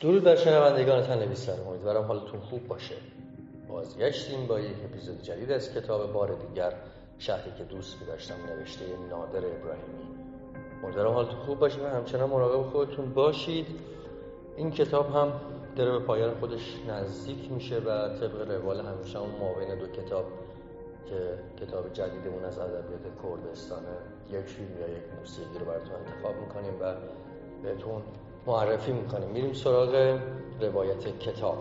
درود بر شنوندگان تنویسان امیدوارم حالتون خوب باشه. بازگشتیم با یک اپیزود جدید از کتاب بار دیگر. شهری که دوست داشتم نوشته نادر ابراهیمی. امیدوارم حالتون خوب باشه و همچنان مراقب خودتون باشید. این کتاب هم داره به پایان خودش نزدیک میشه و طبق روال همیشه اون مابین دو کتاب که کتاب جدیدمون از ادبیات کردستانه یک فیلم یا یک موسیقی رو براتون انتخاب می‌کنیم و بهتون معرفی می‌کنیم. میریم سراغ روایت کتاب.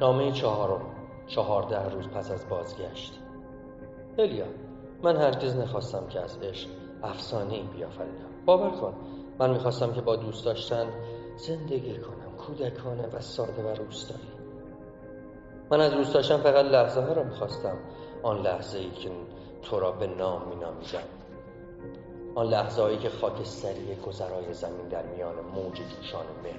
نامه چهارم. چهارده روز پس از بازگشت. الیا من هرگز نخواستم که از عشق افسانه ای بیافریدم باور کن من می‌خواستم که با دوست داشتن زندگی کنم کودکانه و ساده و روستایی. من از دوست داشتن فقط لحظه ها را می‌خواستم. آن لحظه ای که تو را به نام مینامیدم. آن لحظه هایی که خاکستری گذرای زمین در میان موج جوشان مه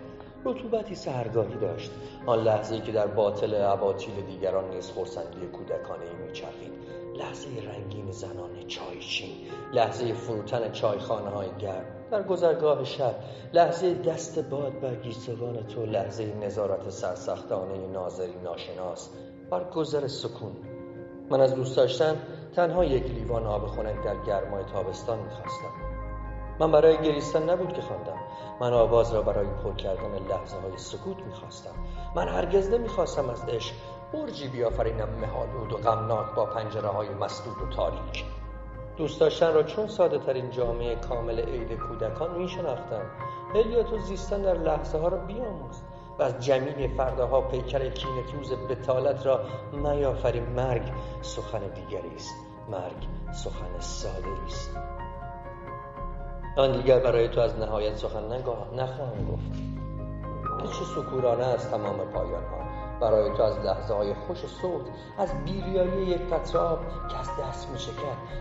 رطوبتی سهرگاهی داشت. آن لحظه ای که در باطل عباطیل دیگران نیز خورسندی کودکانه ای میچرخید. لحظه رنگین زنان چایچین لحظه فروتن چایخانه های گرم در گذرگاه شب لحظه دست باد بر گیسوان تو لحظه نظارت سرسختانه ناظری ناشناس بر گذر سکون. من از دوست داشتن تنها یک لیوان آب خنک در گرمای تابستان می‌خواستم. من برای گریستن نبود که خواندم. من آواز را برای پر کردن لحظه های سکوت می‌خواستم. من هرگز نمی‌خواستم از عشق برجی بیافرینم مهالود و غمناک با پنجره های مسدود و تاریک. دوست داشتن را چون ساده ترین جامعه کامل عید کودکان می شناختم هلیاتو زیستن در لحظه ها را بیاموز و از جمیل فرداها پیکر کینتوز بتالت را نیافرین. مرگ سخن دیگری است. مرگ سخن ساده است. آن دیگر برای تو از نهایت سخن نخواهم گفت. چه سکورانه از تمام پایان ها برای تو از لحظه های خوش صوت از بیریایی یک قطره که از دست می شکر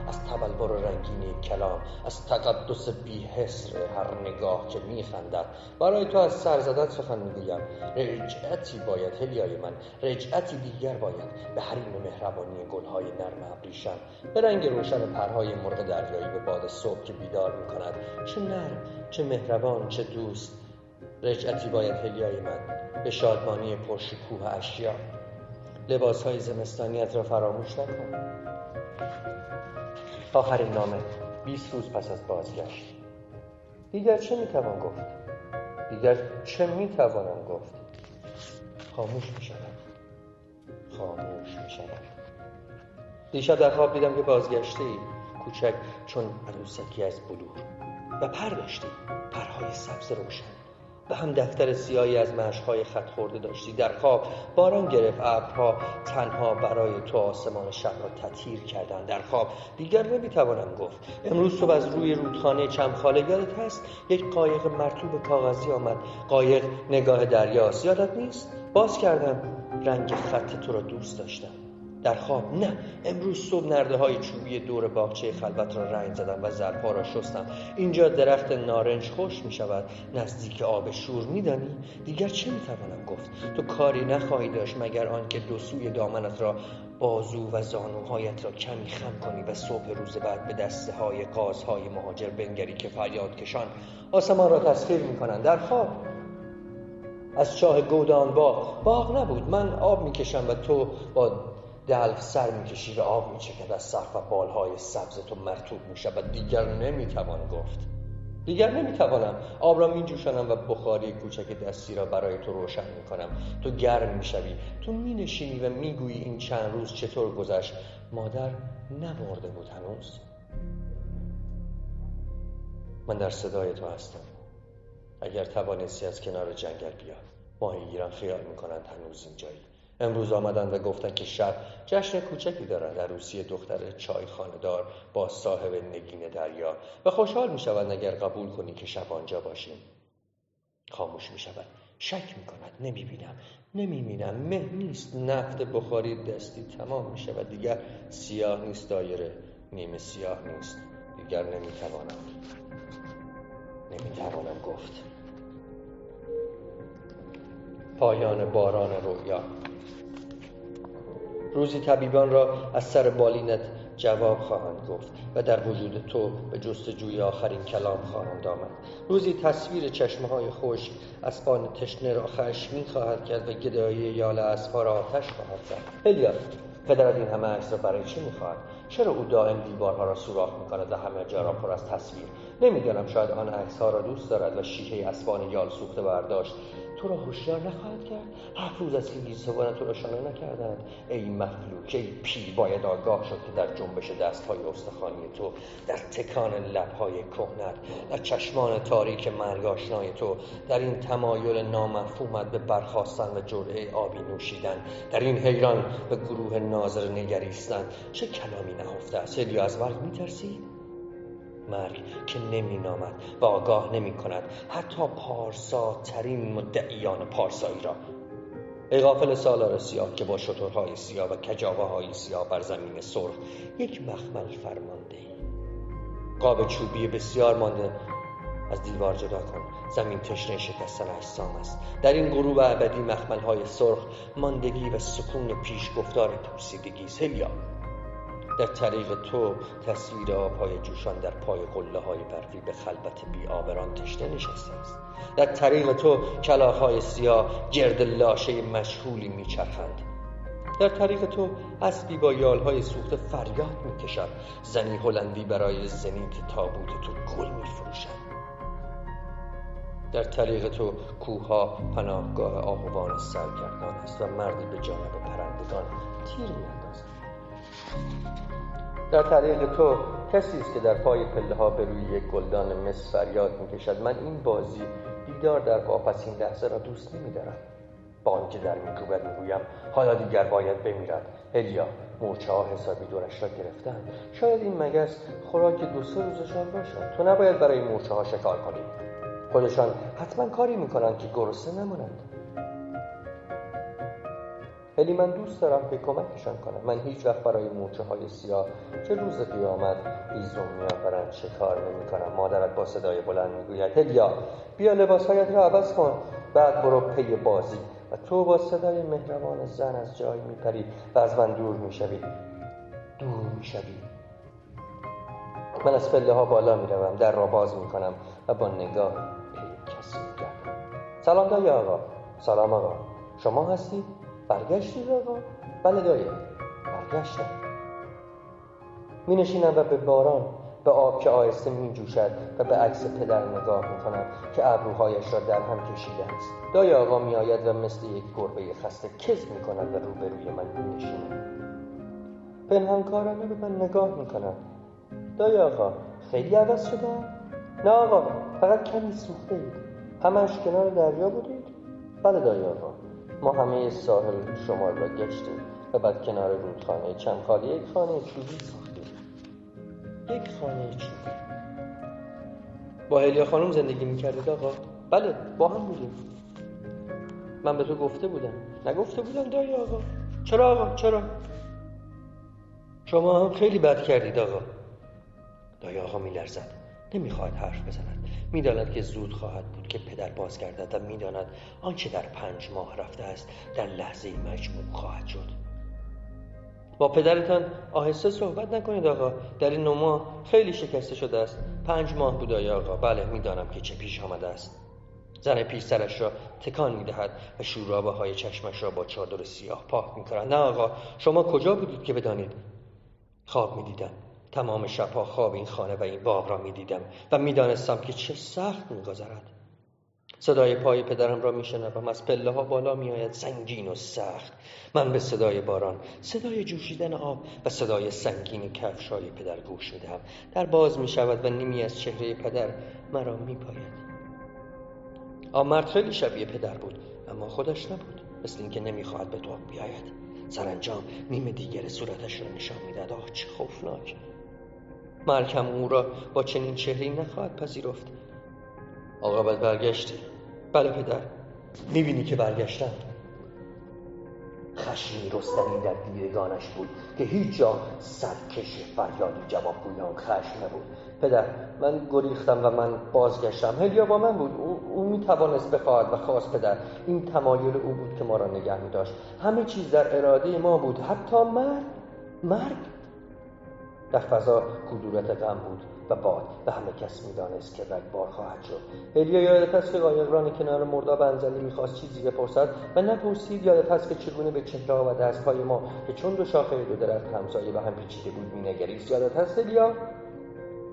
از تبلبر رنگین کلام از تقدس بیحسر هر نگاه که می خندد برای تو از سر زدن سخن می‌گویم. رجعتی باید هلیای من رجعتی دیگر باید به حریم مهربانی گلهای نرم ابریشم. به رنگ روشن پرهای مرغ دریایی به باد صبح که بیدار می کند چه نرم چه مهربان چه دوست. رجعتی باید هلیای من به شادمانی پرشکوه اشیا. لباس های زمستانیت را فراموش نکن. آخرین نامه. 20 روز پس از بازگشت. دیگر چه می‌توان گفت؟ دیگر چه می‌توانم گفت؟ خاموش می‌شدم خاموش می‌شدم دیشب در خواب دیدم که بازگشته ای کوچک چون عروسکی از بلور. و پر داشتی. پرهای سبز روشن. و هم دفتر سیاهی از مشقهای خط خورده داشتی. در خواب باران گرفت ابرها تنها برای تو آسمان شب را تطهیر کردند. در خواب دیگر نمی‌توانم گفت. امروز صبح از روی رودخانه چمخاله یادت هست؟ یک قایق مرتوب کاغذی آمد. قایق نگاه دریاست. یادت نیست؟ باز کردم رنگ خط تو را دوست داشتم. در خواب. نه امروز صبح نرده های چوبی دور باغچه خلوت را رنگ زدم و زرپا را شستم. اینجا درخت نارنج خوش می شود نزدیک آب شور میدانی؟ دیگر چه می توانم گفت؟ تو کاری نخواهی داشت مگر آنکه دو سوی دامنت را بازو و زانوهایت را کمی خم کنی و صبح روز بعد به دسته های قازهای مهاجر بنگری که فریاد کشان. آسمان را تسخیر می کنند در خواب. از چاه گودان باغ. باغ نبود. من آب می‌کشم و تو با دلف سر می‌کشی و آب میچکد از سرف و بالهای سبز تو مرتوب می‌شود. دیگر نمی‌توان گفت. دیگر نمی‌توانم. آب را میجوشانم و بخاری کوچک دستی را برای تو روشن می‌کنم. تو گرم می‌شوی. تو مینشینی و می‌گویی این چند روز چطور گذشت؟ مادر نمرده بود هنوز. من در صدای تو هستم. اگر توانستی از کنار جنگل بیا ماهی گیران خیال می‌کنند هنوز اینجایی. امروز آمدند و گفتند که شب جشن کوچکی دارند عروسی دختر چای خاندار با صاحب نگین دریا و خوشحال می شود اگر قبول کنی که شب آنجا باشیم. خاموش می شود شک می کند نمی بینم نمی بینم مه نیست. نفت بخاری دستی تمام می شود دیگر سیاه نیست. دایره نیمه سیاه نیست. دیگر نمی توانم نمی توانم گفت. پایان باران رویا. روزی طبیبان را از سر بالینت جواب خواهند گفت و در وجود تو به جستجوی آخرین کلام خواهند آمد. روزی تصویر چشمه های خشک اسبان تشنه را خشمی خواهد کرد و گدایی یال اسبها را آتش خواهد زد. هلیا پدرت این همه عکس را برای چه می‌خواهد؟ چرا او دائم دیوارها را سوراخ می‌کند و همه جا را پر از تصویر؟ نمی‌دانم شاید آن عکس ها را دوست دارد و شیشه اسبان یال سوخته برداشت. تو را هوشیار نخواهد کرد. هفت روز از که گیسوان تو را شانه نکردند ای مفلوک ای پیر باید آگاه شد که در جنبش دستهای استخوانی تو در تکان لبهای کهنت در چشمان تاریک مرگاشنای تو در این تمایل نامفهومت به برخواستن و جرعه آبی نوشیدن در این حیران به گروه ناظر نگریستن. چه کلامی نهفته است؟ از مرگ میترسی؟ مرگ که نمی نامد و آگاه نمی کند حتی پارسا ترین مدعیان پارسایی را. ای غافل سالار سیاه که با شطورهای سیاه و کجاوه های سیاه بر زمین سرخ یک مخمل فرمانده ای قاب چوبی بسیار مانده. از دیوار جدا کن. زمین تشنه شکستن اجسام است. در این غروب ابدی مخمل های سرخ ماندگی و سکون پیش گفتار پوسیدگی سلیا در طریق تو تصویر آبهای جوشان در پای قله های برفی به خلبت بی آبران تشنه نشسته است. در طریق تو کلاهای سیاه گرد لاشه مشهولی میچرخند. در طریق تو اسبی با یالهای سوخته فریاد می‌کشد زنی هلندی برای زنیت تابوت تو گل میفروشد. در طریق تو کوها پناهگاه آهوان سرگردان است و مردی به جانب پرندگان تیر میاندازد. در طریق تو کسی است که در پای پله ها به روی یک گلدان مس فریاد می‌کشد. من این بازی دیدار در واپسین لحظه را دوست نمیدارم. با آنکه در میکوبد می‌گویم حالا دیگر باید بمیرد. هلیا مورچه ها حسابی دورش را گرفتن شاید این مگس خوراک دو سه روزشان باشد تو نباید برای مورچه ها شکار کنی. خودشان حتما کاری می‌کنند که گرسنه نمانند. ولی من دوست دارم که کمکشان کنم. من هیچ وقت برای موچه های سیاه چه روز قیامت ایزون میآورند چه کار نمی کنم مادرت با صدای بلند می‌گوید هلیا بیا لباسهایت را عوض کن. بعد برو پی بازی و تو با صدای مهربان زن از جای میپری و از من دور می‌شوی. دور می‌شوی. من از پله ها بالا می‌روم در را باز می‌کنم و با نگاه پی کسی سلام دایی آقا. سلام آقا. شما هستید برگشتی آقا؟ بله دایی برگشتم. می نشینم و به باران به آب که آهسته می جوشد و به عکس پدر نگاه می کنم که ابروهایش را در هم کشیده است. دای آقا می آید و مثل یک گربه خسته کز می کند و روبروی من می نشیند پنهانکارانه به من نگاه می کند دای آقا خیلی عوض شده؟ نه آقا فقط کمی سوخته اید. همش کنار دریا بودید بله دای آقا. ما همه ساحل شمال را گشتیم و بعد کنار رودخانه چند خالی یک خانه چوبی ساختیم. یک خانه چوبی. با هلیا خانم زندگی می‌کردید آقا؟ بله با هم بودیم. من به تو گفته بودم. نگفته بودم دایی آقا. چرا آقا؟ چرا؟ شما هم خیلی بد کردید آقا. دایی آقا میلرزد. نمی‌خواهد حرف بزند. می‌داند که زود خواهد بود که پدر بازگردد و می‌داند آنچه در پنج ماه رفته است در لحظه مجموع خواهد شد. با پدرتان آهسته صحبت نکنید آقا. در این ماه خیلی شکسته شده است. پنج ماه بود آقا؟ بله می‌دانم که چه پیش آمده است. زن پیش سرش را تکان می‌دهد و شورابه های چشمش را با چادر سیاه پاک می‌کند. نه آقا شما کجا بودید که بدانید؟ خواب می‌دیدم تمام شبها خواب این خانه و این باغ را می دیدم و می دانستم که چه سخت می گذرد. صدای پای پدرم را می شنوم از پله ها بالا می آید سنگین و سخت. من به صدای باران صدای جوشیدن آب و صدای سنگین کفشای پدر گوش می دهم در باز می شود و نیمی از چهره پدر مرا می پاید آب مرد خیلی شبیه پدر بود اما خودش نبود. مثل اینکه نمی‌خواهد به تو بیاید. سرانجام نیم دیگر صورتش را نشان می‌داد آه چه خوفناک. مرکم او را با چنین چهری نخواهد پذیرفت. آقا باید برگشتی بله پدر. می‌بینی که برگشتم. خشمی رستنی در دیدگانش بود که هیچ جا سرکش فریادی جواب گویان خشم نبود. پدر من گریختم و من بازگشتم. هلیا با من بود. او, او می توانست بخواهد و خواست پدر. این تمایل او بود که ما را نگه می داشت همه چیز در اراده ما بود. حتی مرگ. مرگ؟ در فضا کدورت غم بود و باد و همه کس می‌دانست که رگبار خواهد شد. هلیا یادت است که قایقران کنار مرداب انزلی می‌خواست چیزی بپرسد و نپرسید یادت هست که چگونه به چهره و دستهای ما که چون دو شاخه دو درخت همسایه به هم پیچیده بود مینگریست. یادت هست هلیا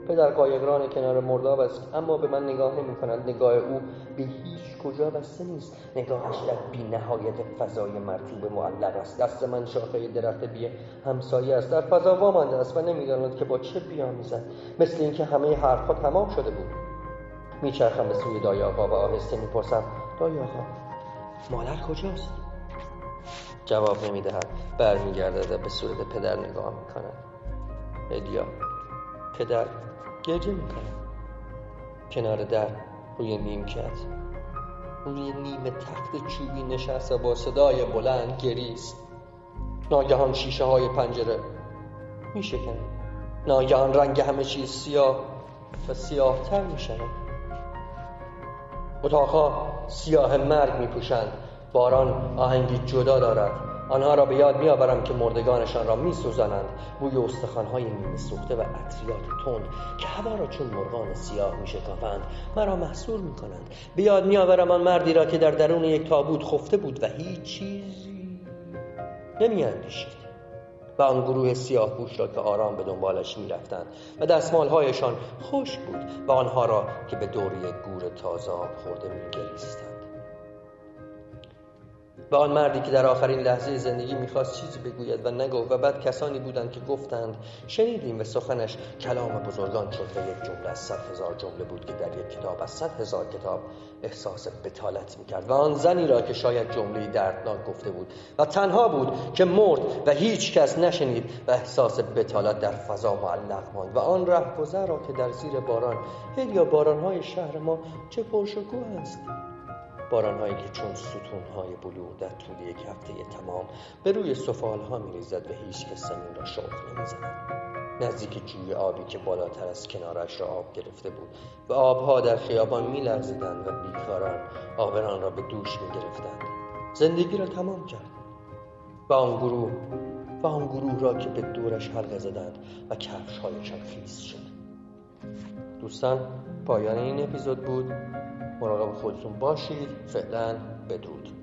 پدر قایقران کنار مرداب است اما به من نگاه نمی کند نگاه او به هیچ کجا بسته نیست. نگاهش در بی نهایت فضای مرتوب معلق است. دست من شاخه درخت بی همسایه است. در فضا وامانده است و نمی‌داند که با چه بیامیزد مثل اینکه همه حرفها تمام شده بود. میچرخم به سوی دای آقا و آهسته می‌پرسم دای آقا مادر کجاست؟ جواب نمی‌دهد. برمیگردد و به صورت پدر نگاه می‌کند. ادیا پدر گریه می‌کنه کنار در روی نیمکت روی نیم تخت چوبی نشست و با صدای بلند گریست. ناگهان شیشه های پنجره میشکن ناگهان رنگ همه چیز سیاه و سیاهتر می‌شود. اتاقها سیاه مرگ میپوشند. باران آهنگی جدا دارد. آنها را به یاد میآورم که مردگانشان را میسوزانند. بوی استخوانهای نیمه سوخته و عطریات تند که هوا را چون مرغان سیاه میشکافند مرا محصور می‌کنند. به یاد میآورم آن مردی را که در درون یک تابوت خفته بود و هیچ چیزی نمیاندیشید. و آن گروه سیاه پوش را که آرام به دنبالش می‌رفتند و دستمالهایشان خوش بود و آنها را که به دور یک گور تازه آب خورده میگریستند. و آن مردی که در آخرین لحظه زندگی می‌خواست چیزی بگوید و نگفت و بعد کسانی بودند که گفتند شنیدیم و سخنش کلام بزرگان شد و یک جمله از صد هزار جمله بود که در یک کتاب از صد هزار کتاب احساس بتالت می‌کرد و آن زنی را که شاید جمله دردناک گفته بود و تنها بود که مرد و هیچ کس نشنید و احساس بتالت در فضا معلق ماند و آن رهگذر را که در زیر باران یا بارانهای شهر ما چه پرشکوه است؟ بارانهایی که چون ستونهای بلور در طول یک هفته تمام به روی سفالها میریزد و هیچ کس زمین را شوق نمی‌زند. نزدیک جوی آبی که بالاتر از کنارش را آب گرفته بود و آبها در خیابان میلرزیدند و بیکاران آبران را به دوش می‌گرفتند. زندگی را تمام کرد و آن گروه و آن گروه را که به دورش حلقه زدند و کفشهایشان خیس شد. دوستان پایان این اپیزود بود. مراقب خودتون باشید. فعلا بدرود.